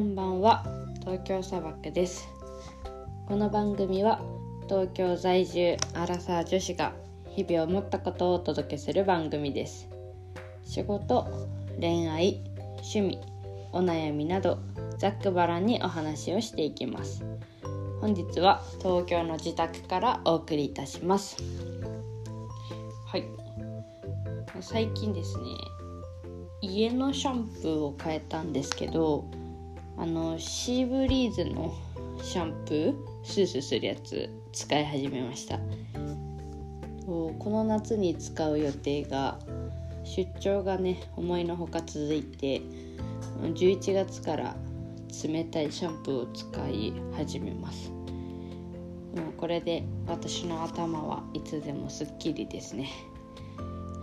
んばんは。東京砂漠です。この番組は東京在住アラサー女子が日々思ったことをお届けする番組です。仕事恋愛趣味お悩みなどざっくばらんにお話をしていきます。本日は東京の自宅からお送りいたします。はい。最近ですね家のシャンプーを変えたんですけどあのシーブリーズのシャンプースースーするやつ使い始めました。この夏に使う予定が出張がね思いのほか続いて11月から冷たいシャンプーを使い始めます。もうこれで私の頭はいつでもすっきりですね。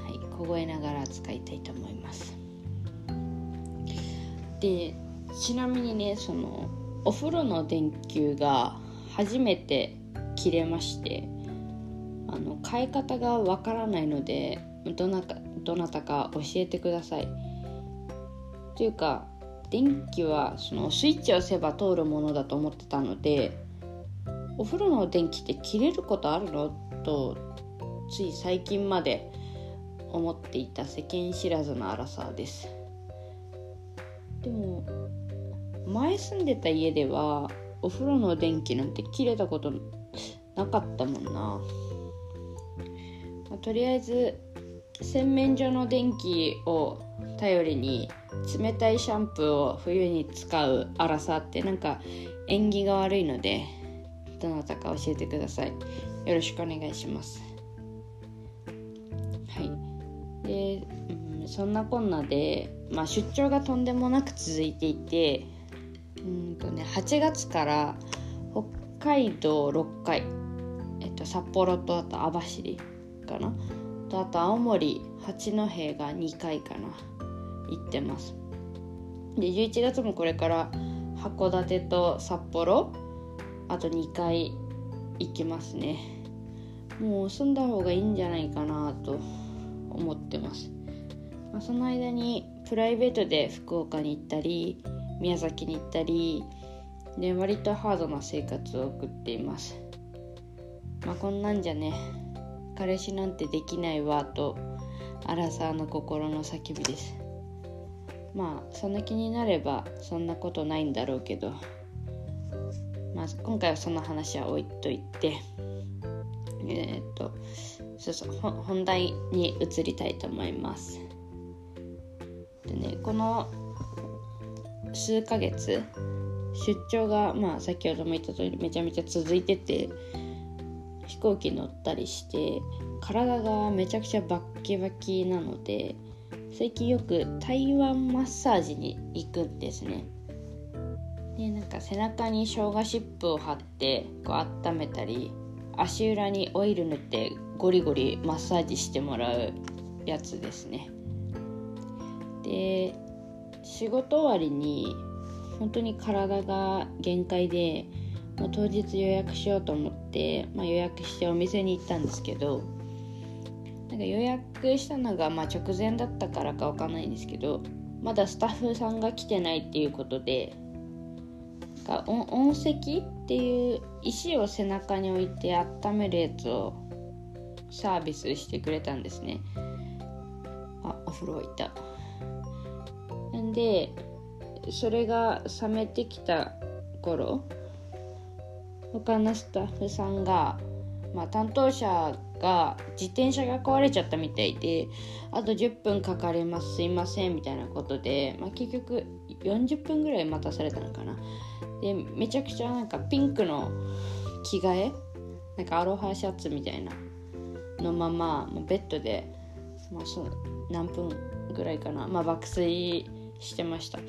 はい凍えながら使いたいと思います。でちなみにねそのお風呂の電球が初めて切れましてあの変え方がわからないのでどなたどなたか教えてください。というか電気はそのスイッチを押せば通るものだと思ってたのでお風呂の電気って切れることあるの？とつい最近まで思っていた世間知らずの荒さです。でも前住んでた家ではお風呂の電気なんて切れたことなかったもんな、まあ、とりあえず洗面所の電気を頼りに冷たいシャンプーを冬に使う荒さってなんか縁起が悪いのでどなたか教えてください。よろしくお願いします。はい。で、うん、そんなこんなで、まあ、出張がとんでもなく続いていてうんとね8月から北海道6回、えっと、札幌とあと網走かな？とあと青森八戸が2回かな行ってます。で11月もこれから函館と札幌あと2回行きますね。もう住んだ方がいいんじゃないかなと思ってます、まあ、その間にプライベートで福岡に行ったり宮崎に行ったりで割とハードな生活を送っています。まあこんなんじゃね彼氏なんてできないわとアラサーの心の叫びです。まあその気になればそんなことないんだろうけどまあ今回はその話は置いといてえー、っとそうそう本題に移りたいと思います。でねこの数ヶ月。出張がまあ先ほども言った通りめちゃめちゃ続いてて飛行機乗ったりして体がめちゃくちゃバッキバキなので最近よく台湾マッサージに行くんですね。でなんか背中に生姜湿布を貼ってこう温めたり足裏にオイル塗ってゴリゴリマッサージしてもらうやつですね。で仕事終わりに本当に体が限界で、まあ、当日予約しようと思って、まあ、予約してお店に行ったんですけどなんか予約したのがまあ直前だったからか分かんないんですけどまだスタッフさんが来てないっていうことでか温石っていう石を背中に置いて温めるやつをサービスしてくれたんですね。あお風呂いた。でそれが冷めてきた頃他のスタッフさんが、まあ、担当者が自転車が壊れちゃったみたいであと10分かかりますすいませんみたいなことで、まあ、結局40分ぐらい待たされたのかな。でめちゃくちゃなんかピンクの着替えなんかアロハシャツみたいなのままベッドで、まあ、そ何分ぐらいかな、まあ、爆睡してました。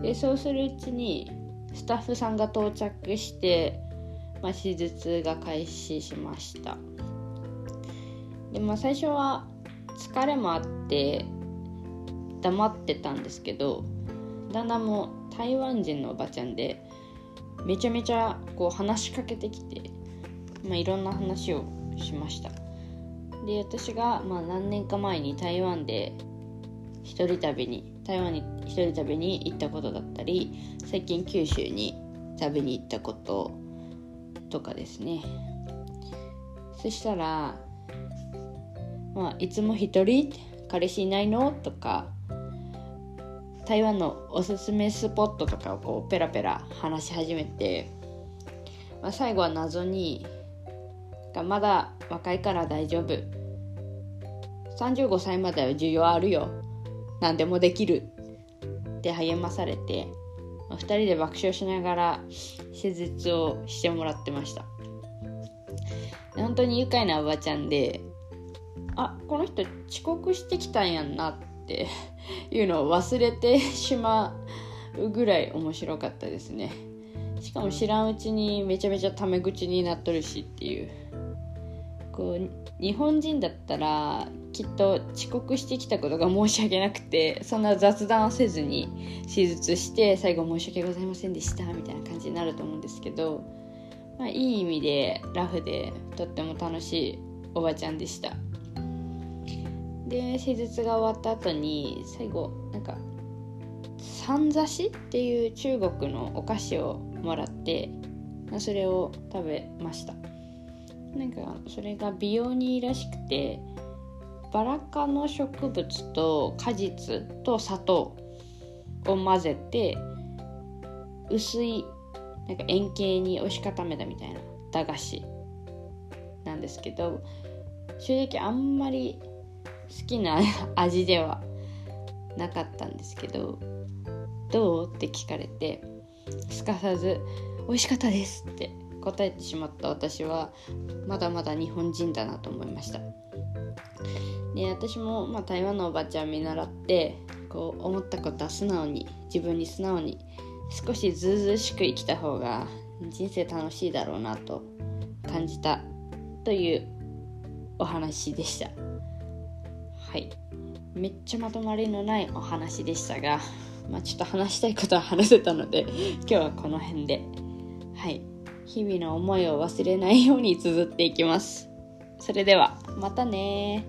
でそうするうちにスタッフさんが到着して、まあ、手術が開始しました。でまあ最初は疲れもあって黙ってたんですけどだんだんも台湾人のおばちゃんでめちゃめちゃこう話しかけてきて、まあ、いろんな話をしました。で私がまあ何年か前に台湾で一人旅に台湾に一人食べに行ったことだったり最近九州に食べに行ったこととかですね。そしたらまあいつも一人？彼氏いないの？とか台湾のおすすめスポットとかをこうペラペラ話し始めて、まあ、最後は謎にまだ若いから大丈夫。35歳までは需要あるよ。何でもできるって励まされて、2人で爆笑しながら施術をしてもらってました。本当に愉快なおばちゃんであこの人遅刻してきたんやんなっていうのを忘れてしまうぐらい面白かったですね。しかも知らんうちにめちゃめちゃタメ口になっとるしっていう。こう日本人だったらきっと遅刻してきたことが申し訳なくてそんな雑談をせずに手術して最後申し訳ございませんでしたみたいな感じになると思うんですけど、まあ、いい意味でラフでとっても楽しいおばちゃんでした。で手術が終わった後に最後なんかさんざしっていう中国のお菓子をもらってそれを食べました。なんかそれが美容にいいらしくてバラ科の植物と果実と砂糖を混ぜて薄いなんか円形に押し固めたみたいな駄菓子なんですけど正直あんまり好きな 味ではなかったんですけどどうって聞かれてすかさず美味しかったですって答えてしまった私はまだまだ日本人だなと思いました。で私も、まあ、台湾のおばちゃん見習ってこう思ったことは素直に自分に素直に少しずうずうしく生きた方が人生楽しいだろうなと感じたというお話でした。はい。めっちゃまとまりのないお話でしたが、まあ、ちょっと話したいことは話せたので今日はこの辺で。はい。日々の思いを忘れないように綴っていきます。それではまたね